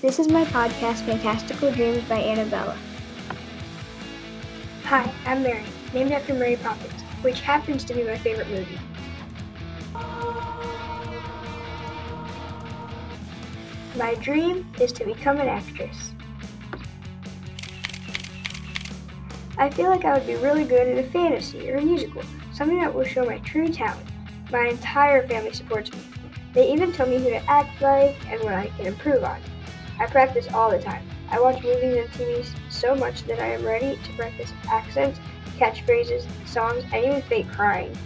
This is my podcast, Fantastical Dreams by Annabella. Hi, I'm Mary, named after Mary Poppins, which happens to be my favorite movie. My dream is to become an actress. I feel like I would be really good at a fantasy or a musical, something that will show my true talent. My entire family supports me. They even tell me who to act like and what I can improve on. I practice all the time. I watch movies and TVs so much that I am ready to practice accents, catchphrases, songs, and even fake crying.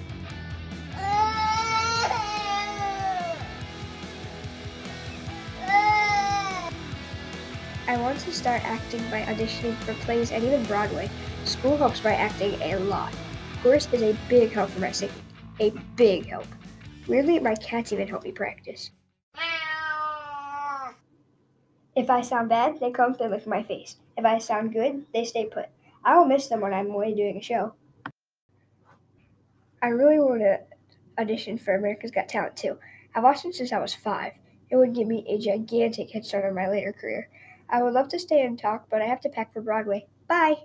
I want to start acting by auditioning for plays and even Broadway. School helps by acting a lot. Chorus is a big help for my singing. A big help. Weirdly, my cats even help me practice. If I sound bad, they come and lick my face. If I sound good, they stay put. I will miss them when I'm away doing a show. I really want to audition for America's Got Talent too. I've watched it since I was five. It would give me a gigantic head start on my later career. I would love to stay and talk, but I have to pack for Broadway. Bye!